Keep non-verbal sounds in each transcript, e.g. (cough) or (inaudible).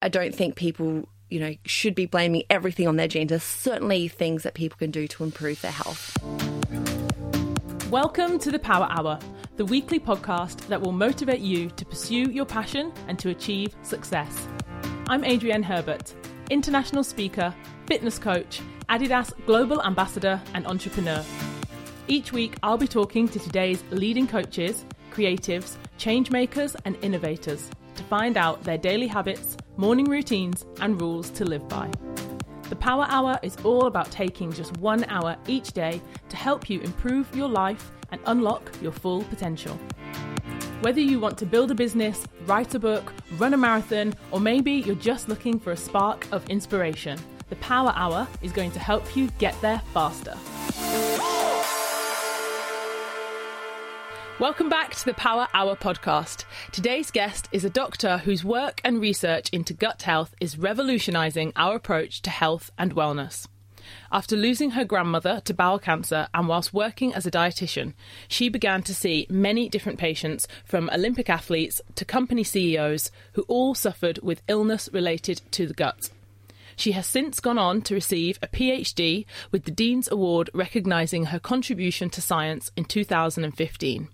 I don't think people, you know, should be blaming everything on their genes. There's certainly things that people can do to improve their health. Welcome to the Power Hour, the weekly podcast that will motivate you to pursue your passion and to achieve success. I'm Adrienne Herbert, international speaker, fitness coach, Adidas global ambassador, and entrepreneur. Each week, I'll be talking to today's leading coaches, creatives, change makers, and innovators to find out their daily habits, morning routines, and rules to live by. The Power Hour is all about taking just one hour each day to help you improve your life and unlock your full potential. Whether you want to build a business, write a book, run a marathon, or maybe you're just looking for a spark of inspiration, the Power Hour is going to help you get there faster. Welcome back to the Power Hour podcast. Today's guest is a doctor whose work and research into gut health is revolutionising our approach to health and wellness. After losing her grandmother to bowel cancer and whilst working as a dietitian, she began to see many different patients from Olympic athletes to company CEOs who all suffered with illness related to the gut. She has since gone on to receive a PhD with the Dean's Award recognising her contribution to science in 2015.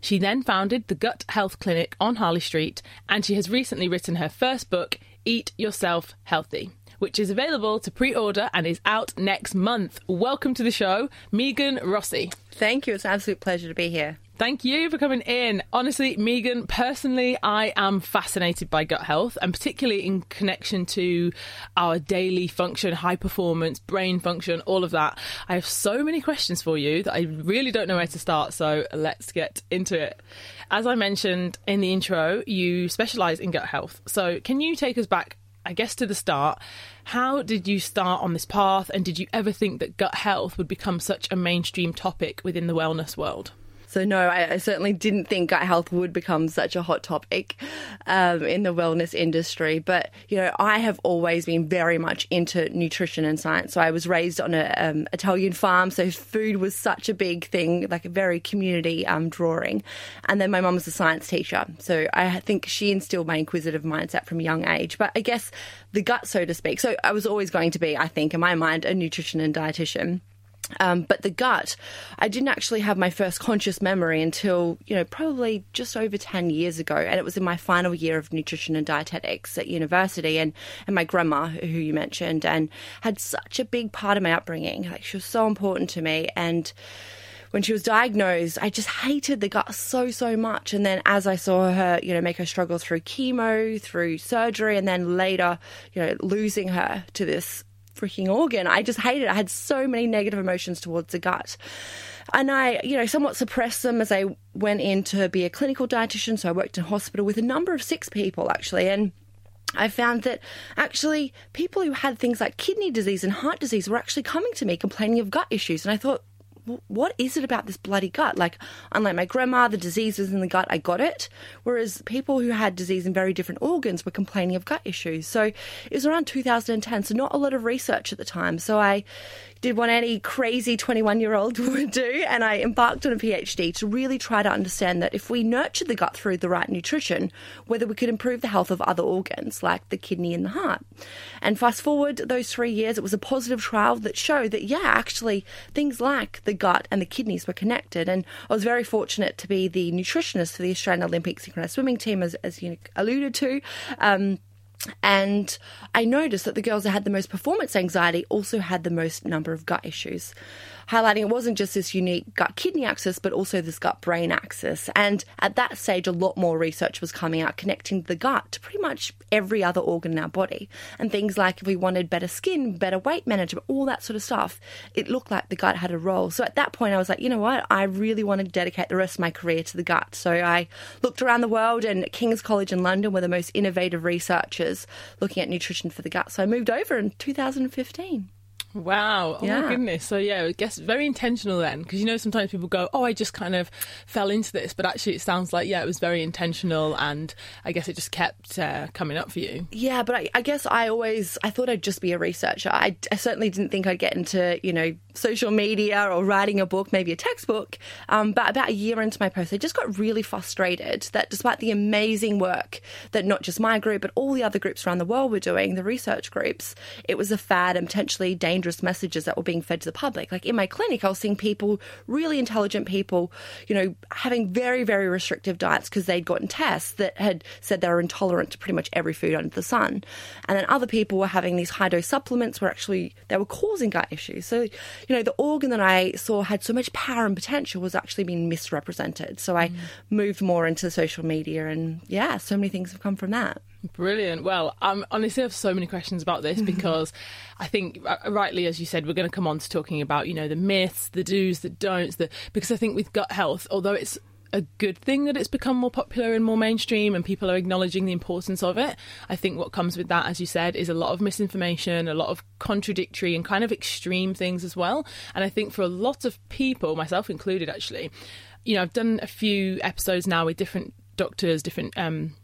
She then founded the Gut Health Clinic on Harley Street, and she has recently written her first book, Eat Yourself Healthy, which is available to pre order and is out next month. Welcome to the show, Megan Rossi. Thank you. It's an absolute pleasure to be here. Thank you for coming in. Honestly, Megan, personally, I am fascinated by gut health and particularly in connection to our daily function, high performance, brain function, all of that. I have so many questions for you that I really don't know where to start, so let's get into it. As I mentioned in the intro, you specialize in gut health. So, can you take us back I guess to the start, how did you start on this path and did you ever think that gut health would become such a mainstream topic within the wellness world? So no, I, I, certainly didn't think gut health would become such a hot topic um, in the wellness industry. But you know, I have always been very much into nutrition and science. So I was raised on an um, Italian farm, so food was such a big thing, like a very community um, drawing. And then my mum was a science teacher, so I think she instilled my inquisitive mindset from a young age. But I guess the gut, so to speak. So I was always going to be, I think, in my mind, a nutrition and dietitian. Um, but the gut, I didn't actually have my first conscious memory until, you know, probably just over 10 years ago. And it was in my final year of nutrition and dietetics at university. And, and my grandma, who you mentioned, and had such a big part of my upbringing. Like, she was so important to me. And when she was diagnosed, I just hated the gut so, so much. And then as I saw her, you know, make her struggle through chemo, through surgery, and then later, you know, losing her to this freaking organ. I just hated it. I had so many negative emotions towards the gut. And I, you know, somewhat suppressed them as I went in to be a clinical dietitian. So I worked in hospital with a number of sick people actually. And I found that actually people who had things like kidney disease and heart disease were actually coming to me complaining of gut issues. And I thought, what is it about this bloody gut? Like, unlike my grandma, the disease was in the gut, I got it. Whereas people who had disease in very different organs were complaining of gut issues. So it was around 2010, so not a lot of research at the time. So I did what any crazy 21 year old (laughs) would do, and I embarked on a PhD to really try to understand that if we nurtured the gut through the right nutrition, whether we could improve the health of other organs like the kidney and the heart. And fast forward those three years, it was a positive trial that showed that, yeah, actually, things like the gut and the kidneys were connected. And I was very fortunate to be the nutritionist for the Australian Olympic synchronized swimming team, as, as you alluded to. Um, and I noticed that the girls that had the most performance anxiety also had the most number of gut issues highlighting it wasn't just this unique gut kidney axis, but also this gut brain axis. And at that stage, a lot more research was coming out connecting the gut to pretty much every other organ in our body. And things like if we wanted better skin, better weight management, all that sort of stuff, it looked like the gut had a role. So at that point, I was like, you know what? I really want to dedicate the rest of my career to the gut. So I looked around the world, and King's College in London were the most innovative researchers looking at nutrition for the gut. So I moved over in 2015. Wow. Oh yeah. my goodness. So yeah, I guess very intentional then, because you know sometimes people go, "Oh, I just kind of fell into this," but actually it sounds like yeah, it was very intentional, and I guess it just kept uh, coming up for you. Yeah, but I, I, guess I always I thought I'd just be a researcher. I, I, certainly didn't think I'd get into you know social media or writing a book, maybe a textbook. Um, but about a year into my post, I just got really frustrated that despite the amazing work that not just my group, but all the other groups around the world were doing, the research groups, it was a fad and potentially dangerous messages that were being fed to the public. Like in my clinic, I was seeing people, really intelligent people, you know, having very, very restrictive diets because they'd gotten tests that had said they were intolerant to pretty much every food under the sun. And then other people were having these high dose supplements where actually they were causing gut issues. So you know, the organ that I saw had so much power and potential was actually being misrepresented. So I mm. moved more into social media, and yeah, so many things have come from that. Brilliant. Well, I honestly have so many questions about this (laughs) because I think, uh, rightly as you said, we're going to come on to talking about you know the myths, the do's, the don'ts. The because I think with gut health, although it's a good thing that it's become more popular and more mainstream and people are acknowledging the importance of it. I think what comes with that, as you said, is a lot of misinformation, a lot of contradictory and kind of extreme things as well. And I think for a lot of people, myself included, actually, you know, I've done a few episodes now with different doctors, different um,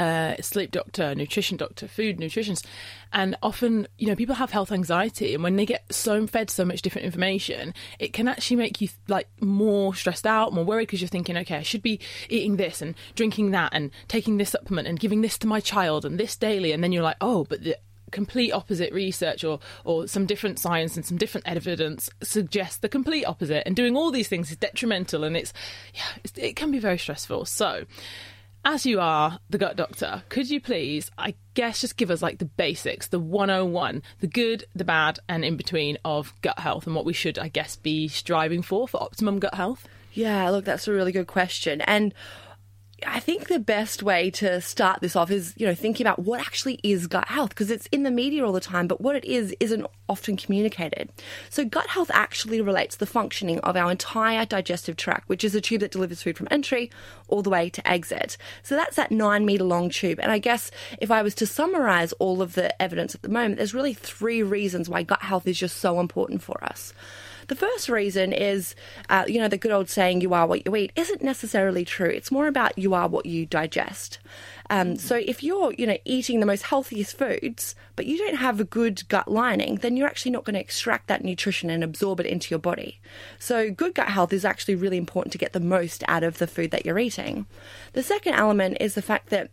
uh, sleep doctor, nutrition doctor, food nutritionist, and often you know people have health anxiety, and when they get so fed so much different information, it can actually make you like more stressed out, more worried because you're thinking, okay, I should be eating this and drinking that and taking this supplement and giving this to my child and this daily, and then you're like, oh, but the complete opposite research or or some different science and some different evidence suggests the complete opposite. And doing all these things is detrimental and it's yeah it's, it can be very stressful. So as you are the gut doctor, could you please, I guess, just give us like the basics, the 101, the good, the bad, and in between of gut health and what we should, I guess, be striving for for optimum gut health? Yeah, look, that's a really good question. And I think the best way to start this off is, you know, thinking about what actually is gut health because it's in the media all the time, but what it is isn't often communicated. So gut health actually relates to the functioning of our entire digestive tract, which is a tube that delivers food from entry all the way to exit. So that's that nine meter long tube. And I guess if I was to summarize all of the evidence at the moment, there's really three reasons why gut health is just so important for us. The first reason is, uh, you know, the good old saying, you are what you eat, isn't necessarily true. It's more about you are what you digest. Um, so if you're, you know, eating the most healthiest foods, but you don't have a good gut lining, then you're actually not going to extract that nutrition and absorb it into your body. So good gut health is actually really important to get the most out of the food that you're eating. The second element is the fact that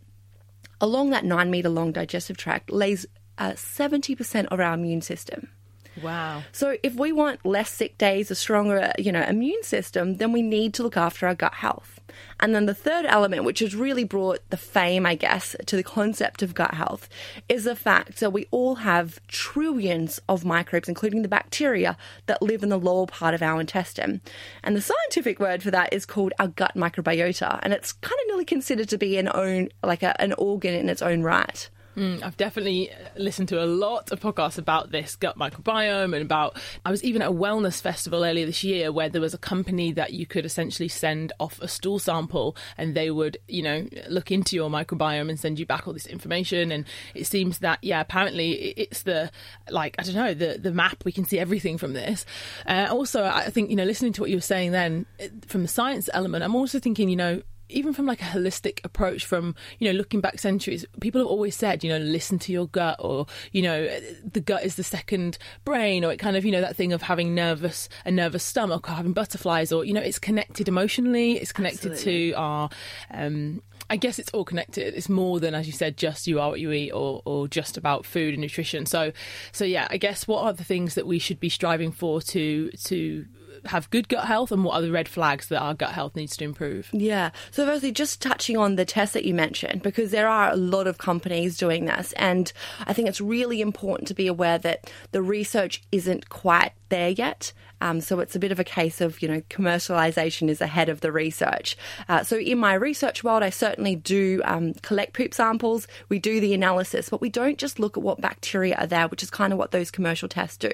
along that nine meter long digestive tract lays uh, 70% of our immune system. Wow. So if we want less sick days, a stronger, you know, immune system, then we need to look after our gut health. And then the third element, which has really brought the fame, I guess, to the concept of gut health, is the fact that we all have trillions of microbes, including the bacteria, that live in the lower part of our intestine. And the scientific word for that is called our gut microbiota. And it's kind of nearly considered to be an own, like a, an organ in its own right. Mm, I've definitely listened to a lot of podcasts about this gut microbiome and about. I was even at a wellness festival earlier this year where there was a company that you could essentially send off a stool sample and they would, you know, look into your microbiome and send you back all this information. And it seems that, yeah, apparently it's the, like, I don't know, the, the map. We can see everything from this. Uh, also, I think, you know, listening to what you were saying then from the science element, I'm also thinking, you know, even from like a holistic approach from you know looking back centuries people have always said you know listen to your gut or you know the gut is the second brain or it kind of you know that thing of having nervous a nervous stomach or having butterflies or you know it's connected emotionally it's connected Absolutely. to our um I guess it's all connected. It's more than, as you said, just you are what you eat, or or just about food and nutrition. So, so yeah, I guess what are the things that we should be striving for to to have good gut health and what are the red flags that our gut health needs to improve? Yeah. So, firstly, just touching on the tests that you mentioned, because there are a lot of companies doing this. And I think it's really important to be aware that the research isn't quite there yet. Um, so it's a bit of a case of, you know, commercialization is ahead of the research. Uh, so in my research world, I certainly do um, collect poop samples. We do the analysis, but we don't just look at what bacteria are there, which is kind of what those commercial tests do.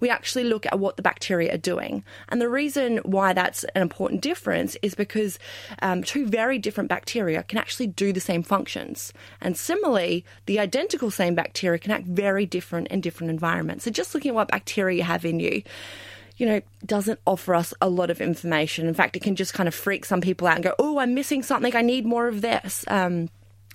We actually look at what the bacteria are doing. And the reason why that's an important difference is because um, two very different bacteria can actually do the same functions. And similarly, the identical same bacteria can act very different in different environments. So just looking at what bacteria you have in you, you know, doesn't offer us a lot of information. In fact, it can just kind of freak some people out and go, oh, I'm missing something. I need more of this. Um,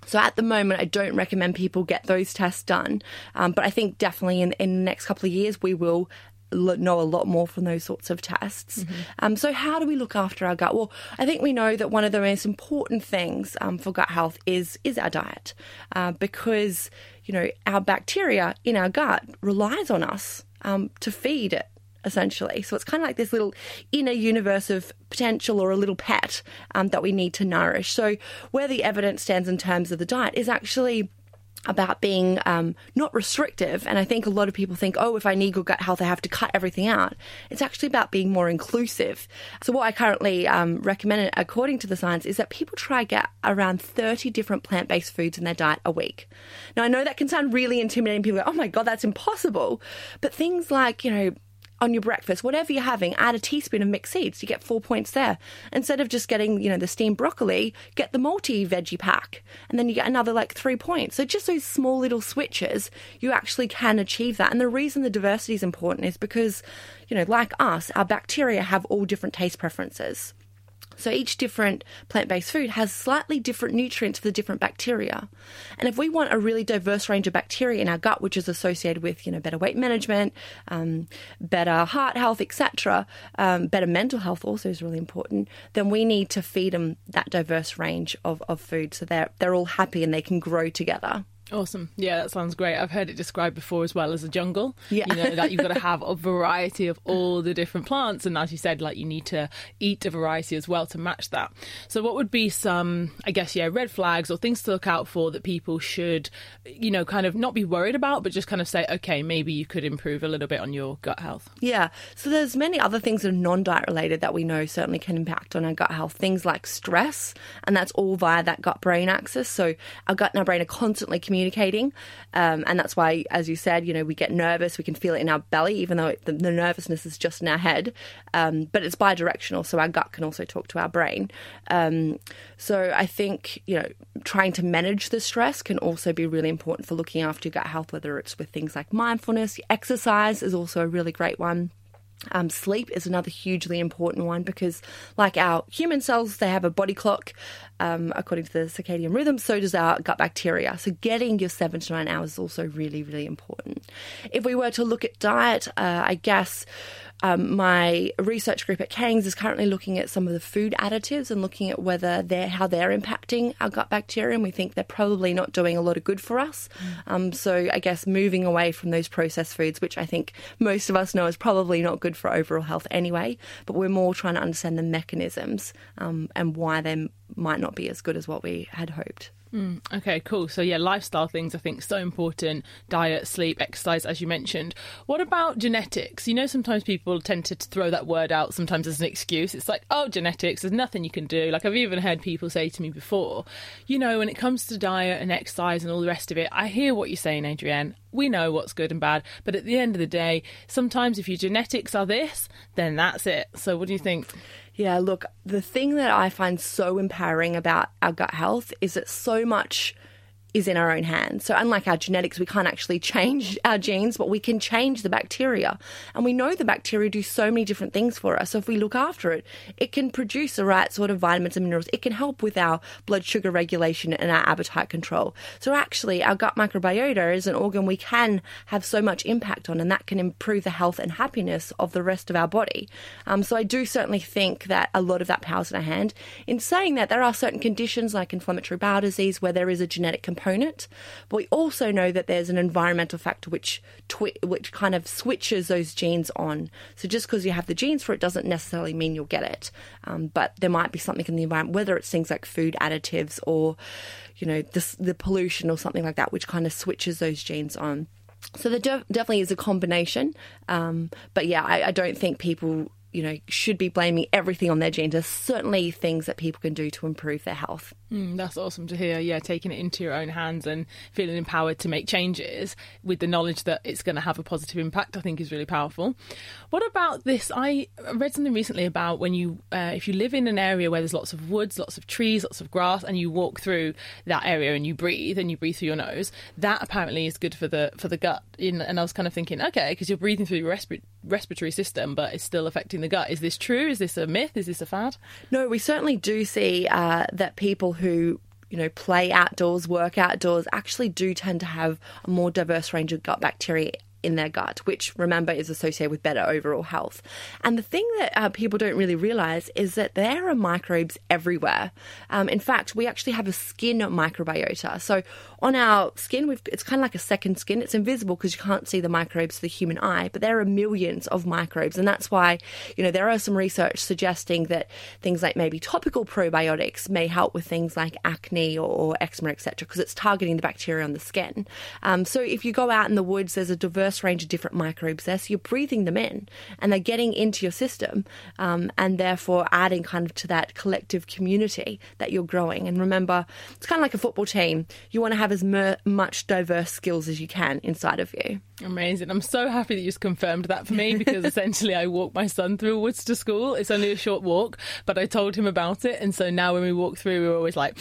so at the moment, I don't recommend people get those tests done. Um, but I think definitely in, in the next couple of years, we will know a lot more from those sorts of tests. Mm-hmm. Um, so, how do we look after our gut? Well, I think we know that one of the most important things um, for gut health is is our diet, uh, because you know our bacteria in our gut relies on us um, to feed it essentially. So it's kind of like this little inner universe of potential or a little pet um, that we need to nourish. So where the evidence stands in terms of the diet is actually about being um, not restrictive. And I think a lot of people think, oh, if I need good gut health, I have to cut everything out. It's actually about being more inclusive. So, what I currently um, recommend, according to the science, is that people try get around 30 different plant based foods in their diet a week. Now, I know that can sound really intimidating. People go, oh my God, that's impossible. But things like, you know, on your breakfast, whatever you're having, add a teaspoon of mixed seeds. You get four points there. Instead of just getting, you know, the steamed broccoli, get the multi veggie pack, and then you get another like three points. So just those small little switches, you actually can achieve that. And the reason the diversity is important is because, you know, like us, our bacteria have all different taste preferences. So each different plant based food has slightly different nutrients for the different bacteria. And if we want a really diverse range of bacteria in our gut, which is associated with you know better weight management, um, better heart health, etc., um, better mental health also is really important. Then we need to feed them that diverse range of, of food so they're they're all happy and they can grow together. Awesome. Yeah, that sounds great. I've heard it described before as well as a jungle. Yeah. You know, that you've got to (laughs) have a variety of all the different plants. And as you said, like you need to eat a variety as well to match that. So, what would be some, I guess, yeah, red flags or things to look out for that people should, you know, kind of not be worried about, but just kind of say, okay, maybe you could improve a little bit on your gut health? Yeah. So, there's many other things that are non diet related that we know certainly can impact on our gut health. Things like stress, and that's all via that gut brain axis. So, our gut and our brain are constantly communicating communicating. Um, and that's why, as you said, you know, we get nervous, we can feel it in our belly, even though it, the, the, nervousness is just in our head. Um, but it's bi directional, so our gut can also talk to our brain. Um, so I think, you know, trying to manage the stress can also be really important for looking after your gut health, whether it's with things like mindfulness, exercise is also a really great one. Um, sleep is another hugely important one because, like our human cells, they have a body clock um, according to the circadian rhythm. So does our gut bacteria. So getting your seven to nine hours is also really, really important. If we were to look at diet, uh, I guess um, my research group at King's is currently looking at some of the food additives and looking at whether they're how they're impacting our gut bacteria, and we think they're probably not doing a lot of good for us. Mm. Um, so I guess moving away from those processed foods, which I think most of us know is probably not good for overall health anyway, but we're more trying to understand the mechanisms um, and why they might not be as good as what we had hoped. Mm, okay, cool. So yeah, lifestyle things I think so important: diet, sleep, exercise, as you mentioned. What about genetics? You know, sometimes people tend to throw that word out sometimes as an excuse. It's like, oh, genetics. There's nothing you can do. Like I've even heard people say to me before, you know, when it comes to diet and exercise and all the rest of it, I hear what you're saying, Adrienne. We know what's good and bad, but at the end of the day, sometimes if your genetics are this, then that's it. So, what do you think? Yeah, look, the thing that I find so empowering about our gut health is that so much is in our own hands. So, unlike our genetics, we can't actually change our genes, but we can change the bacteria. And we know the bacteria do so many different things for us. So, if we look after it, it can produce the right sort of vitamins and minerals. It can help with our blood sugar regulation and our appetite control. So, actually, our gut microbiota is an organ we can have so much impact on, and that can improve the health and happiness of the rest of our body. Um, so, I do certainly think that a lot of that power's in our hand. In saying that, there are certain conditions like inflammatory bowel disease where there is a genetic component component. But we also know that there's an environmental factor which twi- which kind of switches those genes on. So just because you have the genes for it doesn't necessarily mean you'll get it. Um, but there might be something in the environment, whether it's things like food additives or you know the, the pollution or something like that, which kind of switches those genes on. So there def- definitely is a combination. Um, but yeah, I, I don't think people you know, should be blaming everything on their gender. Certainly things that people can do to improve their health. Mm, that's awesome to hear. Yeah, taking it into your own hands and feeling empowered to make changes with the knowledge that it's going to have a positive impact, I think is really powerful. What about this? I read something recently about when you, uh, if you live in an area where there's lots of woods, lots of trees, lots of grass, and you walk through that area and you breathe and you breathe through your nose, that apparently is good for the for the gut. and I was kind of thinking, okay, because you're breathing through your respi- respiratory system, but it's still affecting the gut. Is this true? Is this a myth? Is this a fad? No, we certainly do see uh, that people who you know play outdoors, work outdoors, actually do tend to have a more diverse range of gut bacteria in their gut, which remember is associated with better overall health. And the thing that uh, people don't really realize is that there are microbes everywhere. Um, in fact, we actually have a skin microbiota. So on our skin, it's kind of like a second skin. It's invisible because you can't see the microbes to the human eye, but there are millions of microbes. And that's why, you know, there are some research suggesting that things like maybe topical probiotics may help with things like acne or, or eczema, etc., because it's targeting the bacteria on the skin. Um, so if you go out in the woods, there's a diverse range of different microbes there. So you're breathing them in and they're getting into your system um, and therefore adding kind of to that collective community that you're growing. And remember, it's kind of like a football team. You want to have have as mer- much diverse skills as you can inside of you. Amazing. I'm so happy that you just confirmed that for me (laughs) because essentially I walk my son through woods to school. It's only a short walk, but I told him about it. And so now when we walk through, we're always like,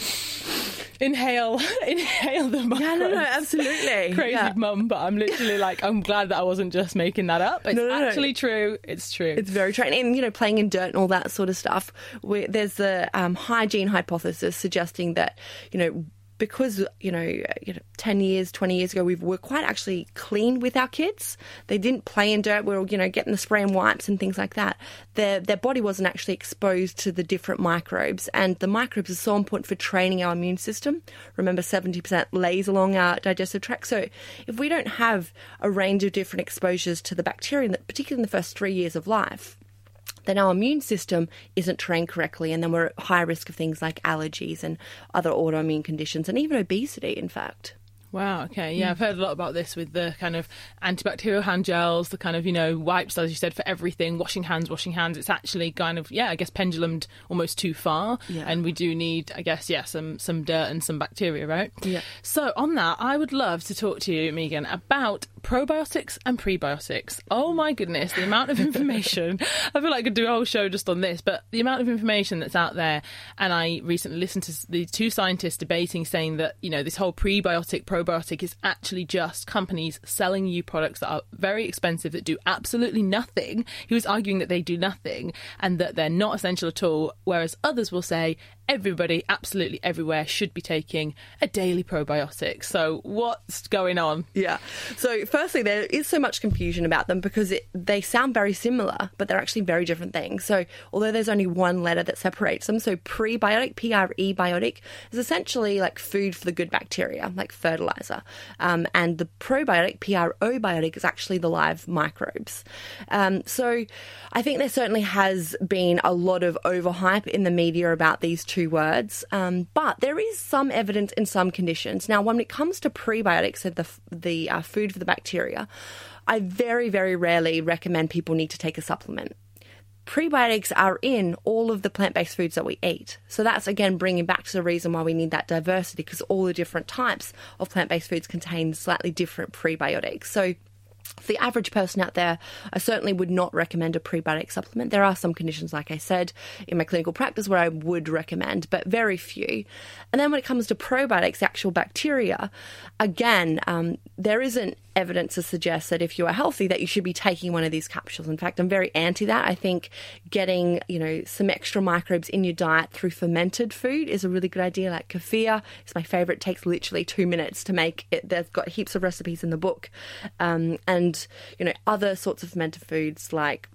inhale, (laughs) inhale the microbes. Yeah, no, no, absolutely. (laughs) Crazy yeah. mum, but I'm literally like, I'm glad that I wasn't just making that up. It's no, no, actually no. true. It's true. It's very true. And, you know, playing in dirt and all that sort of stuff, there's the um, hygiene hypothesis suggesting that, you know, because you know, you know, ten years, twenty years ago, we were quite actually clean with our kids. They didn't play in dirt. We were, you know, getting the spray and wipes and things like that. Their their body wasn't actually exposed to the different microbes, and the microbes are so important for training our immune system. Remember, seventy percent lays along our digestive tract. So, if we don't have a range of different exposures to the bacteria, particularly in the first three years of life, then our immune system isn't trained correctly, and then we're at high risk of things like allergies and other autoimmune conditions, and even obesity, in fact. Wow. Okay. Yeah, mm. I've heard a lot about this with the kind of antibacterial hand gels, the kind of you know wipes, as you said, for everything, washing hands, washing hands. It's actually kind of yeah, I guess pendulumed almost too far, yeah. and we do need, I guess, yeah, some some dirt and some bacteria, right? Yeah. So on that, I would love to talk to you, Megan, about probiotics and prebiotics. Oh my goodness, the amount of (laughs) information. I feel like I could do a whole show just on this, but the amount of information that's out there. And I recently listened to the two scientists debating, saying that you know this whole prebiotic probiotic is actually just companies selling you products that are very expensive that do absolutely nothing. He was arguing that they do nothing and that they're not essential at all, whereas others will say everybody, absolutely everywhere, should be taking a daily probiotic. So, what's going on? Yeah. So, firstly, there is so much confusion about them because it, they sound very similar, but they're actually very different things. So, although there's only one letter that separates them, so prebiotic, P R E biotic, is essentially like food for the good bacteria, like fertilizer. Um, and the probiotic, P R O biotic, is actually the live microbes. Um, so, I think there certainly has been a lot of overhype in the media about these two two words, um, but there is some evidence in some conditions. Now, when it comes to prebiotics, so the the uh, food for the bacteria, I very very rarely recommend people need to take a supplement. Prebiotics are in all of the plant based foods that we eat. So that's again bringing back to the reason why we need that diversity because all the different types of plant based foods contain slightly different prebiotics. So the average person out there, I certainly would not recommend a prebiotic supplement. There are some conditions, like I said, in my clinical practice where I would recommend, but very few. And then when it comes to probiotics, the actual bacteria, again, um, there isn't evidence to suggest that if you are healthy that you should be taking one of these capsules. In fact, I'm very anti that. I think getting, you know, some extra microbes in your diet through fermented food is a really good idea. Like kefir is my favorite. It takes literally two minutes to make it. There's got heaps of recipes in the book. Um, and, you know, other sorts of fermented foods like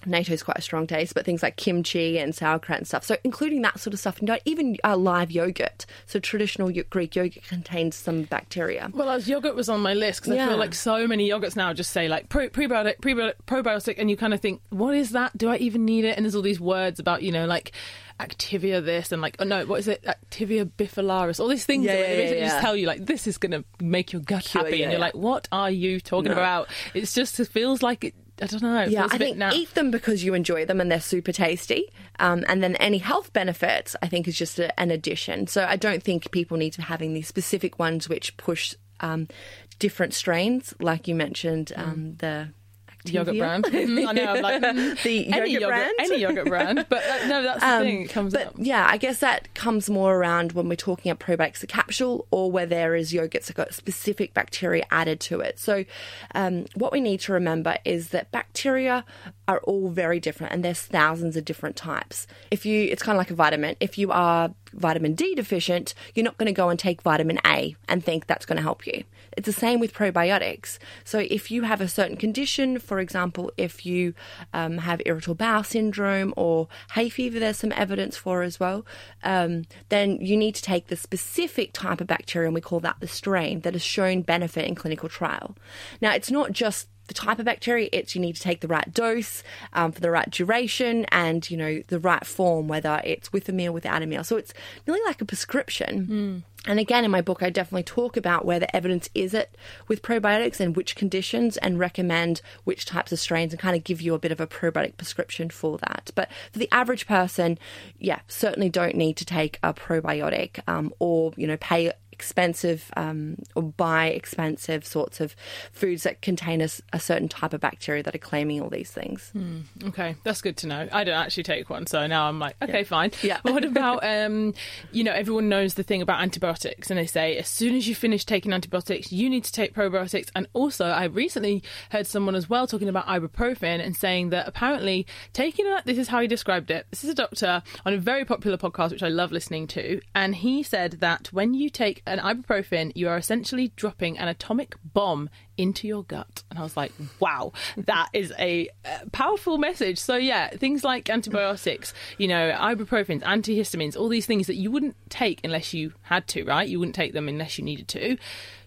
Natto is quite a strong taste, but things like kimchi and sauerkraut and stuff. So, including that sort of stuff, and even uh, live yogurt. So, traditional Greek yogurt contains some bacteria. Well, as yogurt was on my list because yeah. I feel like so many yogurts now just say like pre- prebiotic, prebiotic, probiotic, and you kind of think, what is that? Do I even need it? And there's all these words about, you know, like Activia this and like oh no what is it Activia bifidularis all these things yeah, that yeah, yeah, just tell you like this is going to make your gut Cure, happy and you're like what are you talking no. about it's just it feels like it I don't know. yeah, I think naff. eat them because you enjoy them and they're super tasty. Um, and then any health benefits, I think, is just a, an addition. So I don't think people need to be having these specific ones which push um, different strains, like you mentioned, um, mm. the yogurt brand. Mm, (laughs) I know, I'm like mm, the any yogurt, brand, any yogurt brand. But uh, no, that's the um, thing. It comes but up. yeah, I guess that comes more around when we're talking about probiotics, the capsule, or where there is yogurts that got specific bacteria added to it. So, um, what we need to remember is that bacteria are all very different, and there's thousands of different types. If you, it's kind of like a vitamin. If you are vitamin D deficient, you're not going to go and take vitamin A and think that's going to help you. It's the same with probiotics. So if you have a certain condition, for example, if you um, have irritable bowel syndrome or hay fever, there's some evidence for as well, um, then you need to take the specific type of bacteria, and we call that the strain, that has shown benefit in clinical trial. Now, it's not just the type of bacteria it's you need to take the right dose um, for the right duration and you know the right form whether it's with a meal without a meal so it's nearly like a prescription mm. And again, in my book, I definitely talk about where the evidence is it with probiotics and which conditions and recommend which types of strains and kind of give you a bit of a probiotic prescription for that. But for the average person, yeah, certainly don't need to take a probiotic um, or, you know, pay expensive um, or buy expensive sorts of foods that contain a, a, certain type of bacteria that are claiming all these things. Mm, okay, that's good to know. I don't actually take one, so now I'm like, okay, yeah. fine. Yeah. what about, (laughs) um, you know, everyone knows the thing about antibiotics, and they say as soon as you finish taking antibiotics, you need to take probiotics. And also, I recently heard someone as well talking about ibuprofen and saying that apparently taking it, this is how he described it. This is a doctor on a very popular podcast, which I love listening to, and he said that when you take an ibuprofen, you are essentially dropping an atomic bomb into your gut. And I was like, wow, that is a powerful message. So, yeah, things like antibiotics, you know, ibuprofens, antihistamines, all these things that you wouldn't take unless you had to, right? You wouldn't take them unless you needed to.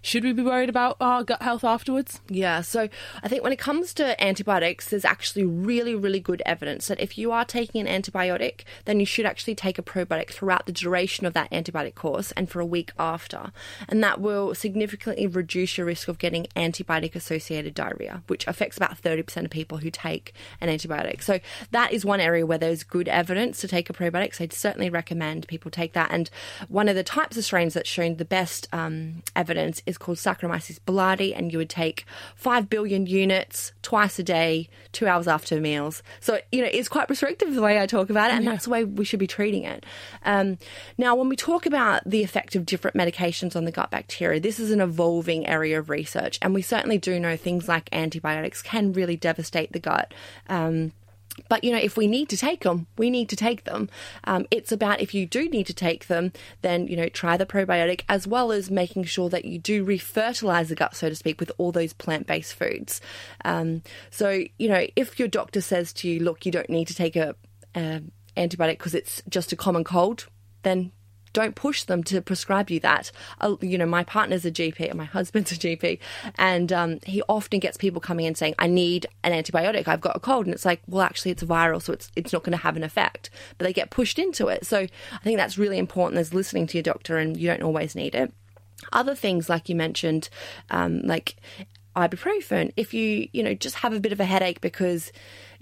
Should we be worried about our gut health afterwards? Yeah, so I think when it comes to antibiotics, there's actually really, really good evidence that if you are taking an antibiotic, then you should actually take a probiotic throughout the duration of that antibiotic course and for a week after. And that will significantly reduce your risk of getting antibiotic associated diarrhea, which affects about 30% of people who take an antibiotic. So that is one area where there's good evidence to take a probiotic. So I'd certainly recommend people take that. And one of the types of strains that's shown the best um, evidence is is called Saccharomyces boulardii, and you would take 5 billion units twice a day, two hours after meals. So, you know, it's quite restrictive the way I talk about it, and yeah. that's the way we should be treating it. Um, now, when we talk about the effect of different medications on the gut bacteria, this is an evolving area of research, and we certainly do know things like antibiotics can really devastate the gut. Um, but you know, if we need to take them, we need to take them. Um, it's about if you do need to take them, then you know, try the probiotic as well as making sure that you do refertilize the gut, so to speak, with all those plant-based foods. Um, so you know, if your doctor says to you, "Look, you don't need to take a, a antibiotic because it's just a common cold," then don't push them to prescribe you that. Uh, you know, my partner's a GP, and my husband's a GP, and um, he often gets people coming in saying, "I need an antibiotic. I've got a cold," and it's like, well, actually, it's viral, so it's it's not going to have an effect. But they get pushed into it. So I think that's really important. As listening to your doctor, and you don't always need it. Other things, like you mentioned, um, like ibuprofen, if you you know just have a bit of a headache because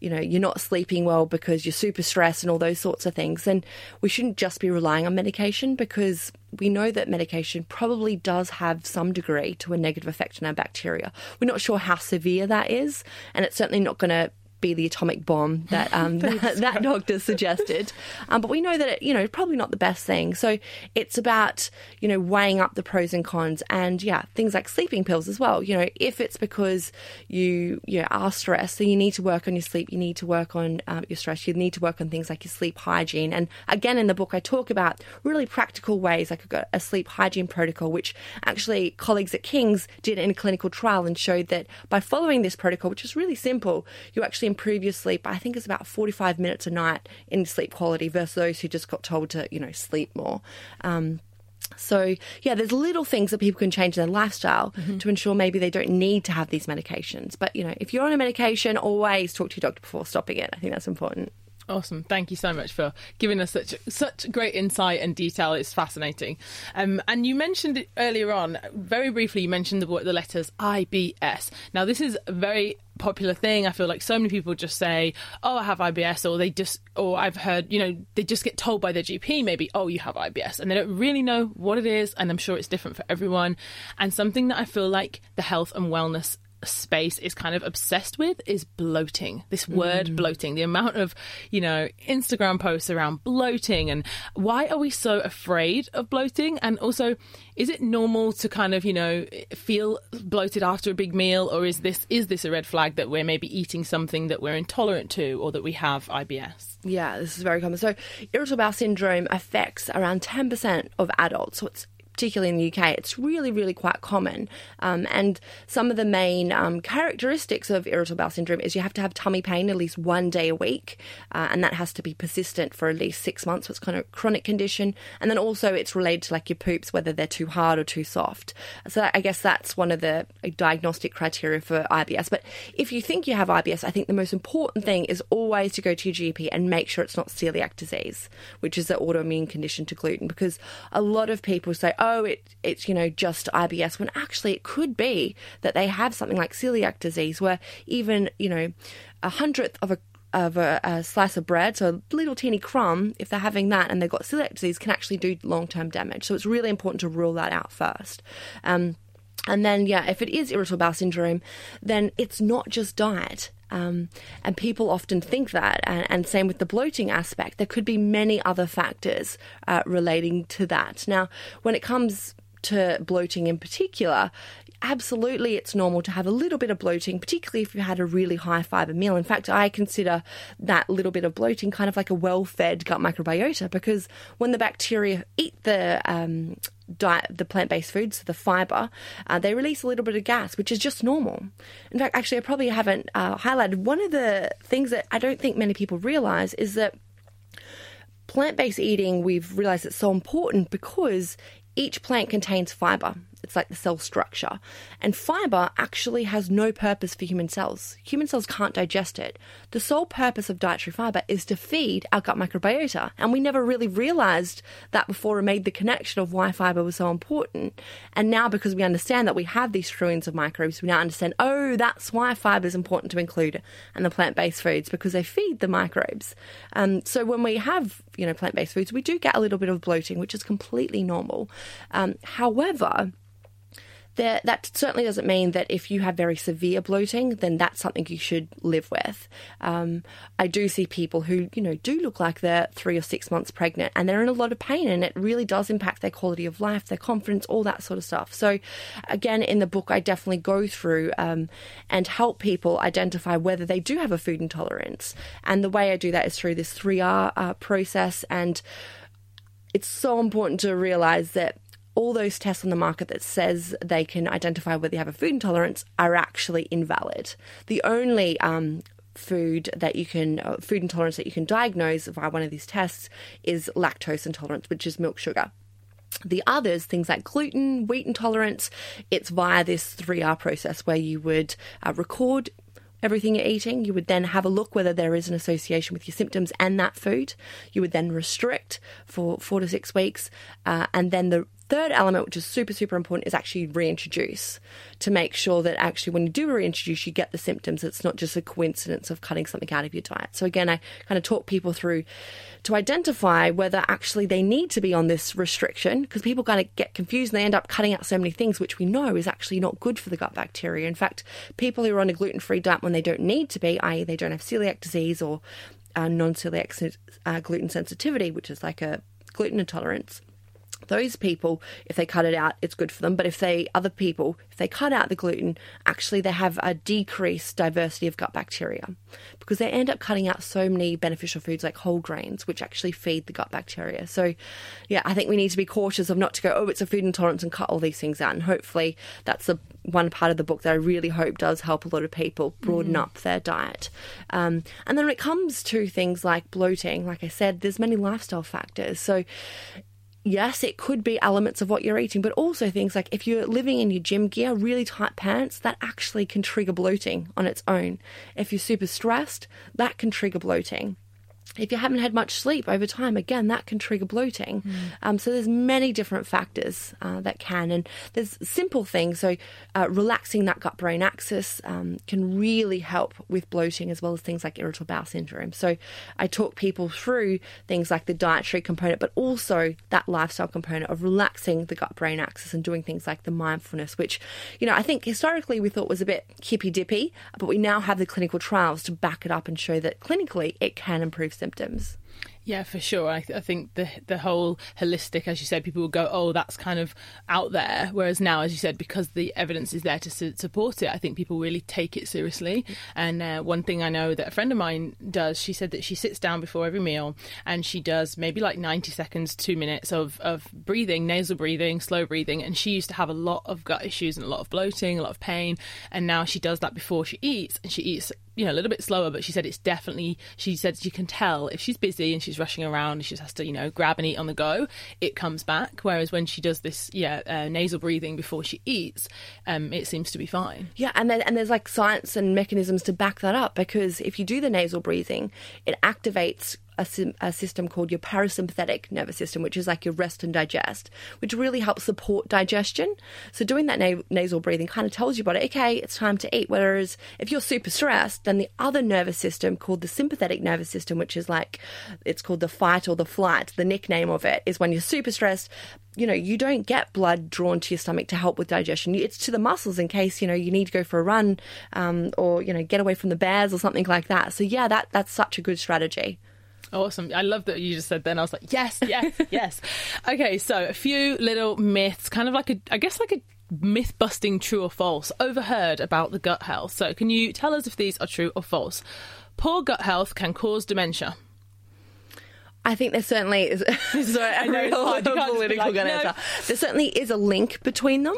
you know, you're not sleeping well because you're super stressed and all those sorts of things, And we shouldn't just be relying on medication because we know that medication probably does have some degree to a negative effect on our bacteria. We're not sure how severe that is, and it's certainly not going to be the atomic bomb that um, (laughs) that, that, doctor suggested. Um, but we know that it, you know, probably not the best thing. So it's about you know weighing up the pros and cons, and yeah, things like sleeping pills as well. You know, if it's because you you know, are stressed, then you need to work on your sleep. You need to work on um, your stress. You need to work on things like your sleep hygiene. And again, in the book, I talk about really practical ways. Like a sleep hygiene protocol, which actually colleagues at King's did in a clinical trial and showed that by following this protocol, which is really simple, you actually improve your sleep. I think it's about 45 minutes a night in sleep quality versus those who just got told to, you know, sleep more. Um, so, yeah, there's little things that people can change in their lifestyle mm-hmm. to ensure maybe they don't need to have these medications. But, you know, if you're on a medication, always talk to your doctor before stopping it. I think that's important. Awesome. Thank you so much for giving us such such great insight and detail. It's fascinating. Um, and you mentioned it earlier on, very briefly, you mentioned the, the letters IBS. Now, this is a very popular thing. I feel like so many people just say, "Oh, I have IBS," or they just, or I've heard, you know, they just get told by their GP maybe, "Oh, you have IBS," and they don't really know what it is. And I'm sure it's different for everyone. And something that I feel like the health and wellness space is kind of obsessed with is bloating. This word mm. bloating, the amount of, you know, Instagram posts around bloating and why are we so afraid of bloating? And also, is it normal to kind of, you know, feel bloated after a big meal or is this is this a red flag that we're maybe eating something that we're intolerant to or that we have IBS? Yeah, this is very common. So, irritable bowel syndrome affects around 10% of adults. So it's particularly in the UK, it's really, really quite common. Um, and some of the main um, characteristics of irritable bowel syndrome is you have to have tummy pain at least one day a week, uh, and that has to be persistent for at least six months. So it's kind of a chronic condition. And then also it's related to like your poops, whether they're too hard or too soft. So I guess that's one of the diagnostic criteria for IBS. But if you think you have IBS, I think the most important thing is always to go to your GP and make sure it's not celiac disease, which is the autoimmune condition to gluten, because a lot of people say, oh, it, it's, you know, just IBS, when actually it could be that they have something like celiac disease, where even, you know, a hundredth of a of a, a, slice of bread, so a little teeny crumb, if they're having that and they've got celiac disease, can actually do long term damage. So it's really important to rule that out first. Um, and then, yeah, if it is irritable bowel syndrome, then it's not just diet. Um, and people often think that, and, and, same with the bloating aspect. There could be many other factors uh, relating to that. Now, when it comes to bloating in particular, absolutely it's normal to have a little bit of bloating, particularly if you had a really high fiber meal. In fact, I consider that little bit of bloating kind of like a well fed gut microbiota because when the bacteria eat the um, diet, the plant based foods, the fiber, uh, they release a little bit of gas, which is just normal. In fact, actually, I probably haven't uh, highlighted one of the things that I don't think many people realize is that plant based eating, we've realized it's so important because each plant contains fiber. It's like the cell structure. And fiber actually has no purpose for human cells. Human cells can't digest it. The sole purpose of dietary fiber is to feed our gut microbiota. And we never really realized that before we made the connection of why fiber was so important. And now, because we understand that we have these trillions of microbes, we now understand, oh, that's why fiber is important to include in the plant based foods because they feed the microbes. Um, so when we have, you know, plant based foods, we do get a little bit of bloating, which is completely normal. Um, however, there, that certainly doesn't mean that if you have very severe bloating, then that's something you should live with. Um, I do see people who, you know, do look like they're three or six months pregnant and they're in a lot of pain, and it really does impact their quality of life, their confidence, all that sort of stuff. So, again, in the book, I definitely go through um, and help people identify whether they do have a food intolerance. And the way I do that is through this 3R uh, process. And it's so important to realize that all those tests on the market that says they can identify whether you have a food intolerance are actually invalid. The only um, food that you can uh, food intolerance that you can diagnose via one of these tests is lactose intolerance, which is milk sugar. The others, things like gluten, wheat intolerance, it's via this 3R process where you would uh, record everything you're eating. You would then have a look whether there is an association with your symptoms and that food. You would then restrict for four to six weeks, uh, and then the third element, which is super, super important, is actually reintroduce to make sure that actually when you do reintroduce, you get the symptoms. It's not just a coincidence of cutting something out of your diet. So, again, I kind of talk people through to identify whether actually they need to be on this restriction because people kind of get confused and they end up cutting out so many things, which we know is actually not good for the gut bacteria. In fact, people who are on a gluten free diet when they don't need to be, i.e., they don't have celiac disease or uh, non celiac uh, gluten sensitivity, which is like a gluten intolerance those people, if they cut it out, it's good for them. But if they, other people, if they cut out the gluten, actually they have a decreased diversity of gut bacteria because they end up cutting out so many beneficial foods like whole grains, which actually feed the gut bacteria. So, yeah, I think we need to be cautious of not to go, oh, it's a food intolerance and cut all these things out. And hopefully that's the one part of the book that I really hope does help a lot of people broaden mm. up their diet. Um, and then when it comes to things like bloating, like I said, there's many lifestyle factors. So yes, it could be elements of what you're eating, but also things like if you're living in your gym gear, really tight pants, that actually can trigger bloating on its own. If you're super stressed, that can trigger bloating if you haven't had much sleep over time, again, that can trigger bloating. Mm. Um, so there's many different factors uh, that can, and there's simple things. So uh, relaxing that gut-brain axis um, can really help with bloating, as well as things like irritable bowel syndrome. So I talk people through things like the dietary component, but also that lifestyle component of relaxing the gut-brain axis and doing things like the mindfulness, which you know I think historically we thought was a bit hippy-dippy, but we now have the clinical trials to back it up and show that clinically it can improve symptoms. Yeah, for sure. I, th- I, think the the whole holistic, as you said, people will go, "Oh, that's kind of out there." Whereas now, as you said, because the evidence is there to su- support it, I think people really take it seriously. And uh, one thing I know that a friend of mine does, she said that she sits down before every meal and she does maybe like ninety seconds, two minutes of of breathing, nasal breathing, slow breathing. And she used to have a lot of gut issues and a lot of bloating, a lot of pain, and now she does that before she eats, and she eats you know a little bit slower but she said it's definitely she said you can tell if she's busy and she's rushing around and she just has to you know grab and eat on the go it comes back. Whereas when she does this yeah uh, nasal breathing before she eats um, it seems to be fine. Yeah and then and there's like science and mechanisms to back that up because if you do the nasal breathing it activates a, a, system called your parasympathetic nervous system, which is like your rest and digest, which really helps support digestion. So doing that na- nasal breathing kind of tells your body, okay, it's time to eat. Whereas if you're super stressed, then the other nervous system called the sympathetic nervous system, which is like it's called the fight or the flight, the nickname of it is when you're super stressed, you know, you don't get blood drawn to your stomach to help with digestion. It's to the muscles in case, you know, you need to go for a run um, or, you know, get away from the bears or something like that. So, yeah, that, that's such a good strategy. Awesome. I love that you just said then. I was like, yes, yes, (laughs) yes. Okay, so a few little myths, kind of like a, I guess, like a myth busting true or false, overheard about the gut health. So, can you tell us if these are true or false? Poor gut health can cause dementia. I think there certainly is. (laughs) sorry, a real political like, no. There certainly is a link between them.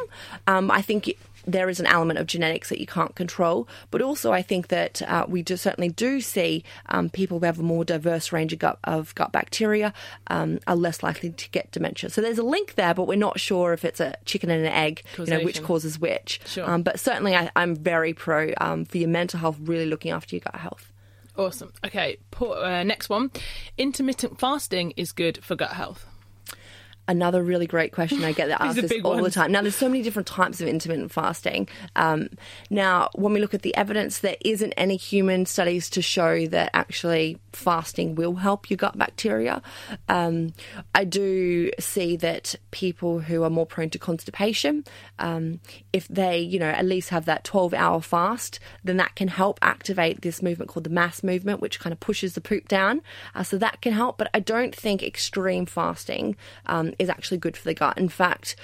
Um, I think there is an element of genetics that you can't control, but also I think that uh, we do, certainly do see um, people who have a more diverse range of gut, of gut bacteria um, are less likely to get dementia. So there's a link there, but we're not sure if it's a chicken and an egg, Causation. you know, which causes which. Sure. Um, but certainly I, am very pro um, for your mental health, really looking after your gut health. Awesome. Okay, uh, next one. Intermittent fasting is good for gut health. Another really great question. I get that (laughs) asked this all ones. the time. Now, there's so many different types of intermittent fasting. Um, now, when we look at the evidence, there isn't any human studies to show that actually fasting will help your gut bacteria. Um, I do see that people who are more prone to constipation, um, if they, you know, at least have that 12 hour fast, then that can help activate this movement called the mass movement, which kind of pushes the poop down. Uh, so that can help. But I don't think extreme fasting um, is actually good for the gut. In fact,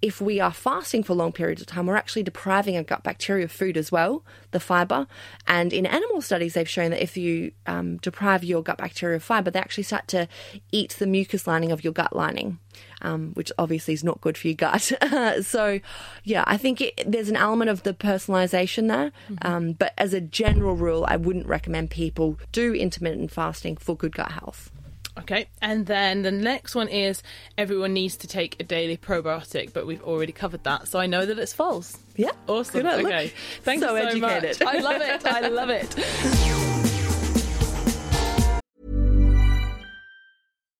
if we are fasting for long periods of time, we're actually depriving our gut bacteria of food as well, the fiber. And in animal studies, they've shown that if you um, deprive your gut bacteria of fiber, they actually start to eat the mucus lining of your gut lining, um, which obviously is not good for your gut. (laughs) so, yeah, I think it, there's an element of the personalization there. Mm-hmm. Um, but as a general rule, I wouldn't recommend people do intermittent fasting for good gut health. Okay, and then the next one is everyone needs to take a daily probiotic, but we've already covered that, so I know that it's false. Yeah, awesome. Okay, thanks so, so educated. much. I love it. I love it. (laughs)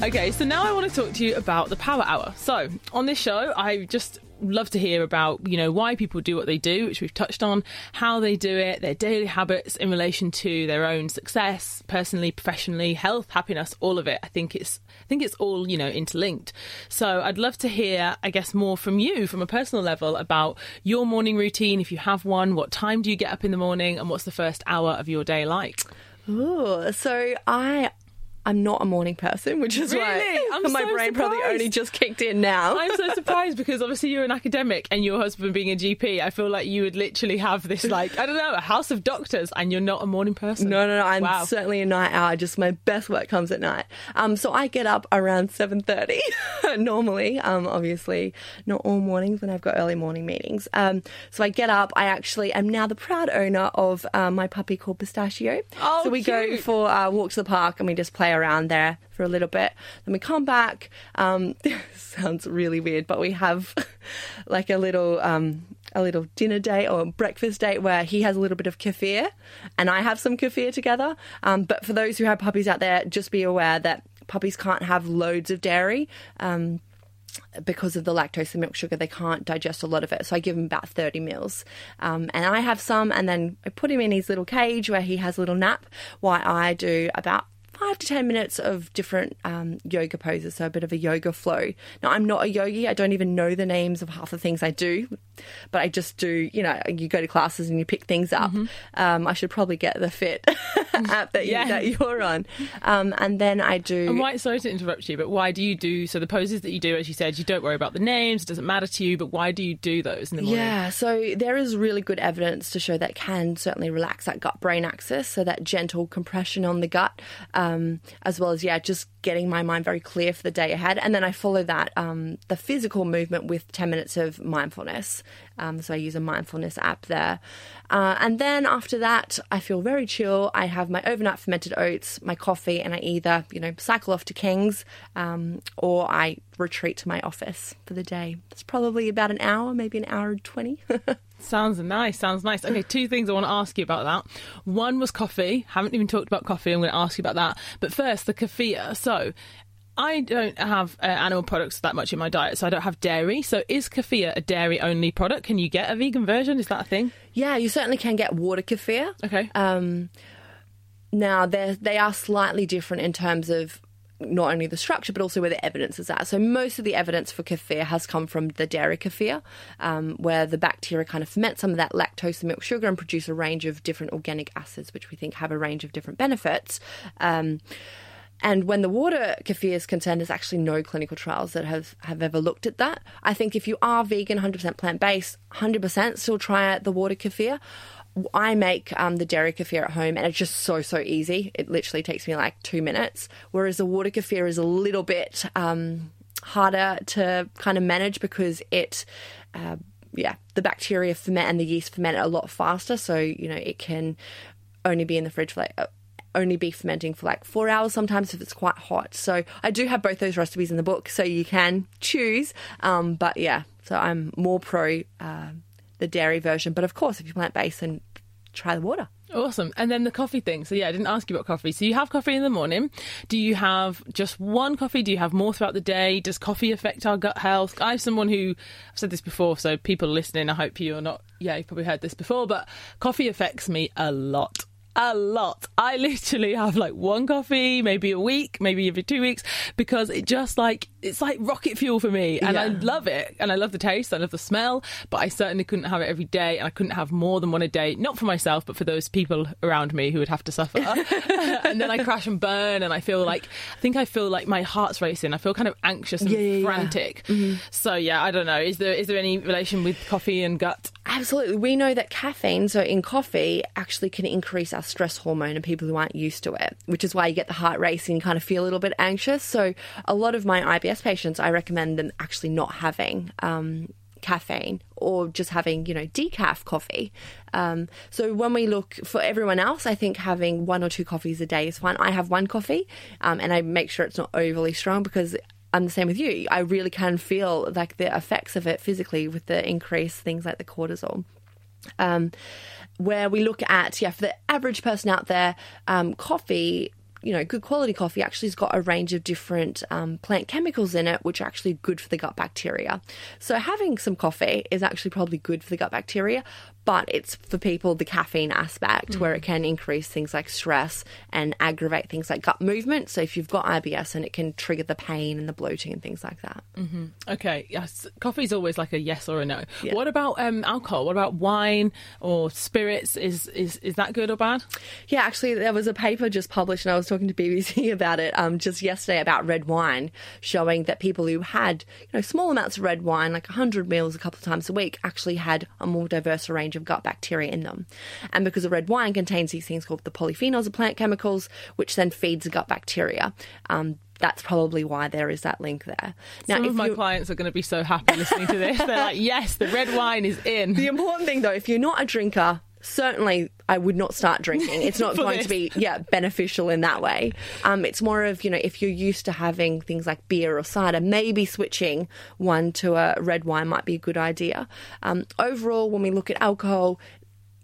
Okay, so now I want to talk to you about the Power Hour. So, on this show, I just love to hear about you know why people do what they do which we've touched on how they do it their daily habits in relation to their own success personally professionally health happiness all of it. I think it's i think it's all you know interlinked. So i'd love to hear i guess more from you from a personal level about your morning routine if you have one what time do you get up in the morning and what's the first hour of your day like? Oh, so I I'm not a morning person, which is really? why I'm (laughs) my so brain surprised. probably only just kicked in now. I'm so surprised because obviously you're an academic and your husband being a GP. I feel like you would literally have this like I don't know a house of doctors, and you're not a morning person. No, no, no. I'm wow. certainly a night owl. Just my best work comes at night. Um, so I get up around seven thirty (laughs) normally. Um, obviously not all mornings when I've got early morning meetings. Um, so I get up. I actually am now the proud owner of uh, my puppy called Pistachio. Oh, so we cute. go for uh, walks to the park and we just play around there for a little bit. Then we come back. Um, (laughs) sounds really weird, but we have (laughs) like a little um, a little dinner date or breakfast date where he has a little bit of kefir and I have some kefir together. Um, but for those who have puppies out there, just be aware that puppies can't have loads of dairy. Um, because of the lactose and milk sugar, they can't digest a lot of it. So I give him about 30 mils. Um, and I have some, and then I put him in his little cage where he has a little nap while I do about five to 10 minutes of different um, yoga poses, so a bit of a yoga flow. Now, I'm not a yogi, I don't even know the names of half the things I do, but I just do, you know, you go to classes and you pick things up. Mm-hmm. Um, I should probably get the Fiit (laughs) app that, you, yeah. that you're on. Um, and then I do. And why, sorry to interrupt you, but why do you do, so the poses that you do, as you said, you don't worry about the names, it doesn't matter to you, but why do you do those in the morning? Yeah, so there is really good evidence to show that can certainly relax that gut brain axis, so that gentle compression on the gut. Um, um, as well as yeah, just getting my mind very clear for the day ahead. And then I follow that um, the physical movement with ten minutes of mindfulness. Um, so I use a mindfulness app there. Uh, and then after that, I feel very chill. I have my overnight fermented oats, my coffee, and I either you know cycle off to King's um, or I retreat to my office for the day. It's probably about an hour, maybe an hour and twenty. (laughs) Sounds nice. Sounds nice. Okay, two things I want to ask you about that. One was coffee. Haven't even talked about coffee. I'm going to ask you about that. But first, the kefir. So, I don't have uh, animal products that much in my diet, so I don't have dairy. So, is kefir a dairy only product? Can you get a vegan version? Is that a thing? Yeah, you certainly can get water kefir. Okay. Um, now, they are slightly different in terms of not only the structure but also where the evidence is at. So most of the evidence for kefir has come from the dairy kefir, um, where the bacteria kind of ferment some of that lactose and milk sugar and produce a range of different organic acids, which we think have a range of different benefits. Um, and when the water kefir is concerned, there's actually no clinical trials that have, have ever looked at that. I think if you are vegan, 100% plant based, 100% still try out the water kefir. I make um, the dairy kefir at home and it's just so, so easy. It literally takes me like two minutes. Whereas the water kefir is a little bit um, harder to kind of manage because it, uh, yeah, the bacteria ferment and the yeast ferment a lot faster. So, you know, it can only be in the fridge for like, uh, only be fermenting for like four hours sometimes if it's quite hot. So I do have both those recipes in the book, so you can choose. Um, but yeah, so I'm more pro uh, the dairy version. But of course, if you're plant based, then try the water. Awesome. And then the coffee thing. So, yeah, I didn't ask you about coffee. So, you have coffee in the morning. Do you have just one coffee? Do you have more throughout the day? Does coffee affect our gut health? I'm someone who, I've said this before, so people listening, I hope you're not, yeah, you've probably heard this before, but coffee affects me a lot a lot. I (laughs) literally have like one coffee, maybe a week, maybe every two weeks, because it just like it's like rocket fuel for me, and yeah. I love it, and I love the taste, I love the smell, but I certainly couldn't have it every day, and I couldn't have more than one a day, not for myself, but for those people around me who would have to suffer. (laughs) (laughs) and then I crash and burn, and I feel like I think I feel like my heart's racing. I feel kind of anxious and yeah, yeah, frantic. Mm-hmm. So yeah, I don't know. Is there is there any relation with coffee and gut? Absolutely. We know that caffeine, so in coffee, actually can increase our stress hormone in people who aren't used to it, which is why you get the heart racing and kind of feel a little bit anxious. So a lot of my IBS patients, I recommend them actually not having um, caffeine or just having, you know, decaf coffee. Um, so when we look for everyone else, I think having one or two coffees a day is fine. I have one coffee um, and I make sure it's not overly strong because I'm the same with you. I really can feel like the effects of it physically with the increased things like the cortisol. Um, where we look at, yeah, for the average person out there, um, coffee you know, good quality coffee actually has got a range of different um, plant chemicals in it, which are actually good for the gut bacteria. So having some coffee is actually probably good for the gut bacteria, but it's for people the caffeine aspect mm. where it can increase things like stress and aggravate things like gut movement. So if you've got IBS, and it can trigger the pain and the bloating and things like that. Mm-hmm. Okay, yes, coffee is always like a yes or a no. Yeah. What about um, alcohol? What about wine or spirits? Is is is that good or bad? Yeah, actually, there was a paper just published, and I was talking to BBC (laughs) about it um, just yesterday about red wine, showing that people who had you know small amounts of red wine, like 100 mils a couple of times a week, actually had a more diverse range of gut bacteria in them. And because the red wine contains these things called the polyphenols, the plant chemicals, which then feeds the gut bacteria. Um, that's probably why there is that link there. Now, Some of my clients are going to be so happy listening to this. They're like, yes, the red wine is in. The important thing, though, if you're not a drinker, certainly I would not start drinking. It's (laughs) not going this. to be yeah beneficial in that way. Um, it's more of you know if you're used to having things like beer or cider, maybe switching one to a red wine might be a good idea. Um, overall, when we look at alcohol.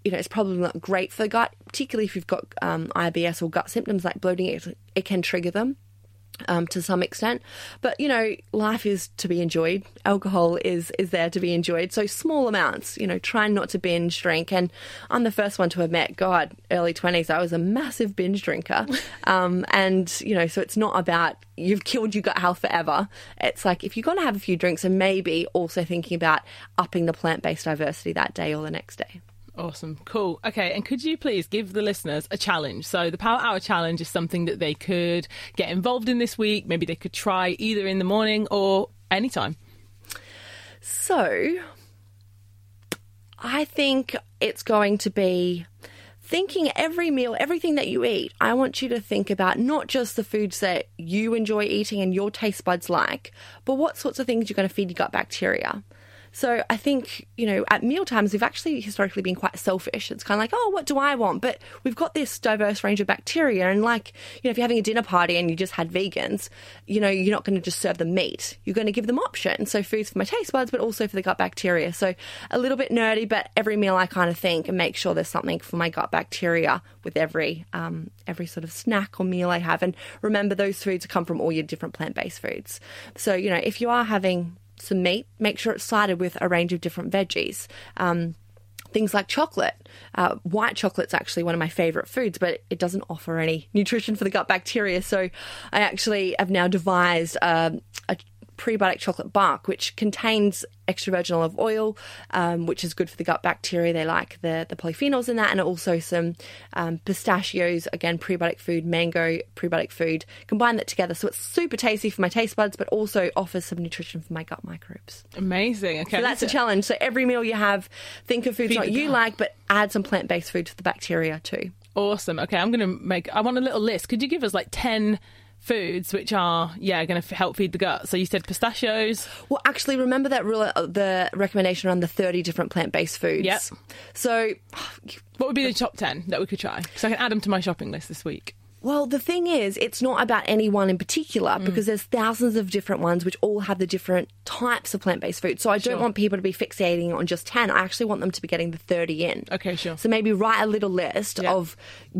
You know, it's probably not great for the gut, particularly if you've got um, IBS or gut symptoms like bloating. It, it can trigger them um, to some extent. But you know, life is to be enjoyed. Alcohol is is there to be enjoyed. So small amounts. You know, try not to binge drink. And I'm the first one to admit, God, early twenties, I was a massive binge drinker. (laughs) Um, and you know, so it's not about you've killed your gut health forever. It's like if you're going to have a few drinks, and maybe also thinking about upping the plant based diversity that day or the next day. Awesome. Cool. Okay. And could you please give the listeners a challenge? So, the Power Hour Challenge is something that they could get involved in this week. Maybe they could try either in the morning or anytime. So, I think it's going to be thinking every meal, everything that you eat. I want you to think about not just the foods that you enjoy eating and your taste buds like, but what sorts of things you're going to feed your gut bacteria. So I think, you know, at meal times, we've actually historically been quite selfish. It's kind of like, oh, what do I want? But we've got this diverse range of bacteria. And like, you know, if you're having a dinner party and you just had vegans, you know, you're not going to just serve them meat. You're going to give them options. So foods for my taste buds, but also for the gut bacteria. So a little bit nerdy, but every meal I kind of think and make sure there's something for my gut bacteria with every, um, every sort of snack or meal I have. And remember those foods come from all your different plant-based foods. So, you know, if you are having some meat, make sure it's sided with a range of different veggies. Um, things like chocolate. Uh, white chocolate's actually one of my favorite foods, but it doesn't offer any nutrition for the gut bacteria. So I actually have now devised um a prebiotic chocolate bark, which contains extra virgin olive oil, um, which is good for the gut bacteria. They like the, the polyphenols in that, and also some um, pistachios, again, prebiotic food, mango, prebiotic food. Combine that together. So it's super tasty for my taste buds, but also offers some nutrition for my gut microbes. Amazing. Okay. So that's a challenge. So every meal you have, think of foods Feed not you gut. like, but add some plant based food for the bacteria too. Awesome. Okay, I'm going to make. I want a little list. Could you give us like ten foods which are yeah going to f- help feed the gut? So you said pistachios. Well, actually, remember that rule, uh, the recommendation around the 30 different plant based foods. Yep. So, (sighs) What would be the top ten that we could try? Because I can add them to my shopping list this week. well, the thing is, it's not about any one in particular Mm. because there's thousands of different ones which all have the different types of plant based food. So I don't want people to be fixating on just 10. I actually want them to be getting the 30 in. Okay, sure. So maybe write a little list Yeah. of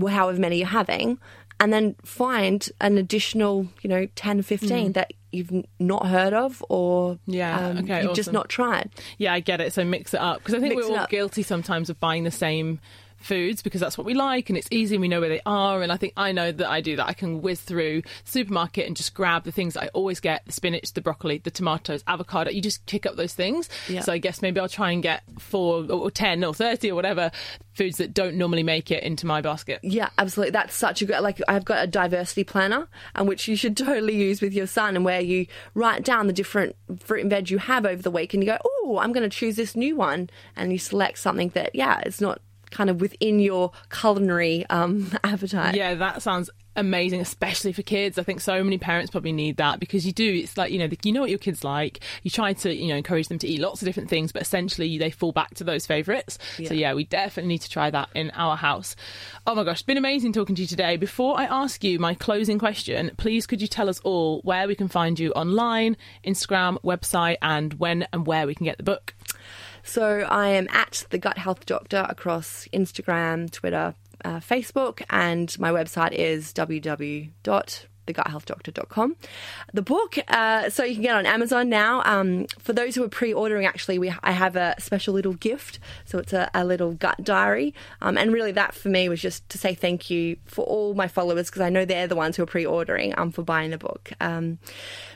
however many you're having and then find an additional, you know, 10, 15 that you've not heard of or Mm. Yeah, um, okay, you've just not tried. Yeah, I get it. So mix it up because I think Mix we're all guilty sometimes of buying the same foods because that's what we like and it's easy and we know where they are and I think I know that I do that I can whiz through the supermarket and just grab the things I always get the spinach the broccoli the tomatoes avocado you just pick up those things Yeah. so I guess maybe I'll try and get four or 10 or 30 or whatever foods that don't normally make it into my basket Yeah, absolutely. That's such a good. Like, I've got a diversity planner, and which you should (laughs) totally use with your son, and where you write down the different fruit and veg you have over the week, and you go, "Oh, I'm going to choose this new one," and you select something that, yeah, it's not kind of within your culinary um, (laughs) appetite. Yeah, that sounds amazing, especially for kids. I think so many parents probably need that because you do. It's like you know, you know what your kids like. You try to you know encourage them to eat lots of different things, but essentially they fall back to those favourites. So yeah, we definitely need to try that in our house. Oh my gosh, it's been amazing talking to you today. Before I ask you my closing question, please could you tell us all where we can find you online, Instagram, website, and when and where we can get the book. So I am at the Gut Health Doctor across Instagram, Twitter, uh, Facebook, and my website is www www.theguthealthdoctor.com. The book, uh, so you can get on Amazon now. Um, for those who are pre-ordering, actually, we I have a special little gift. So it's a, a little gut diary, um, and really that for me was just to say thank you for all my followers because I know they're the ones who are pre-ordering um, for buying the book. Um,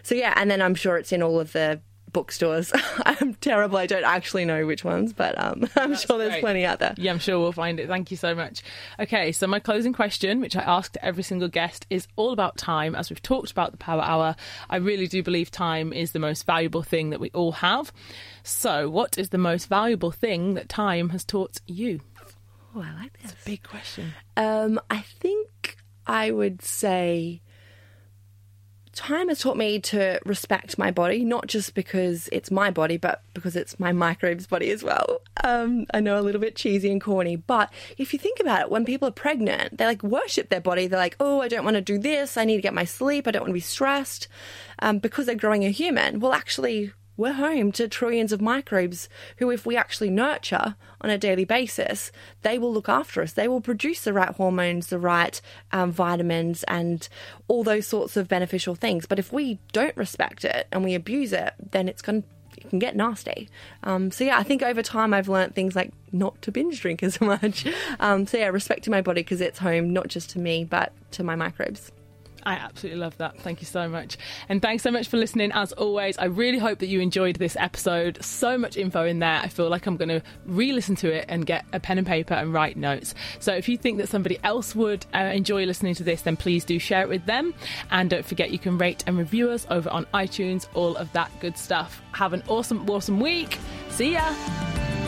so yeah, and then I'm sure it's in all of the bookstores. (laughs) I'm terrible. I don't actually know which ones, but um, (laughs) I'm sure there's great. plenty out there. Yeah, I'm sure we'll find it. Thank you so much. Okay, so my closing question, which I ask to every single guest, is all about time. As we've talked about the power hour, I really do believe time is the most valuable thing that we all have. So, what is the most valuable thing that time has taught you? Oh, I like this. It's a big question. Um, I think I would say time has taught me to respect my body, not just because it's my body, but because it's my microbes' body as well. Um, I know a little bit cheesy and corny, but if you think about it, when people are pregnant, they like worship their body. They're like, oh, I don't want to do this. I need to get my sleep. I don't want to be stressed um, because they're growing a human. Well, actually, we're home to trillions of microbes who, if we actually nurture on a daily basis, they will look after us. They will produce the right hormones, the right um, vitamins, and all those sorts of beneficial things. But if we don't respect it and we abuse it, then it's going to it can get nasty. Um, so yeah, I think over time I've learned things like not to binge drink (laughs) as much. Um, so yeah, respecting my body because it's home not just to me but to my microbes. I absolutely love that. Thank you so much. And thanks so much for listening. As always, I really hope that you enjoyed this episode. So much info in there. I feel like I'm going to re listen to it and get a pen and paper and write notes. So if you think that somebody else would uh, enjoy listening to this, then please do share it with them. And don't forget, you can rate and review us over on iTunes, all of that good stuff. Have an awesome, awesome week. See ya.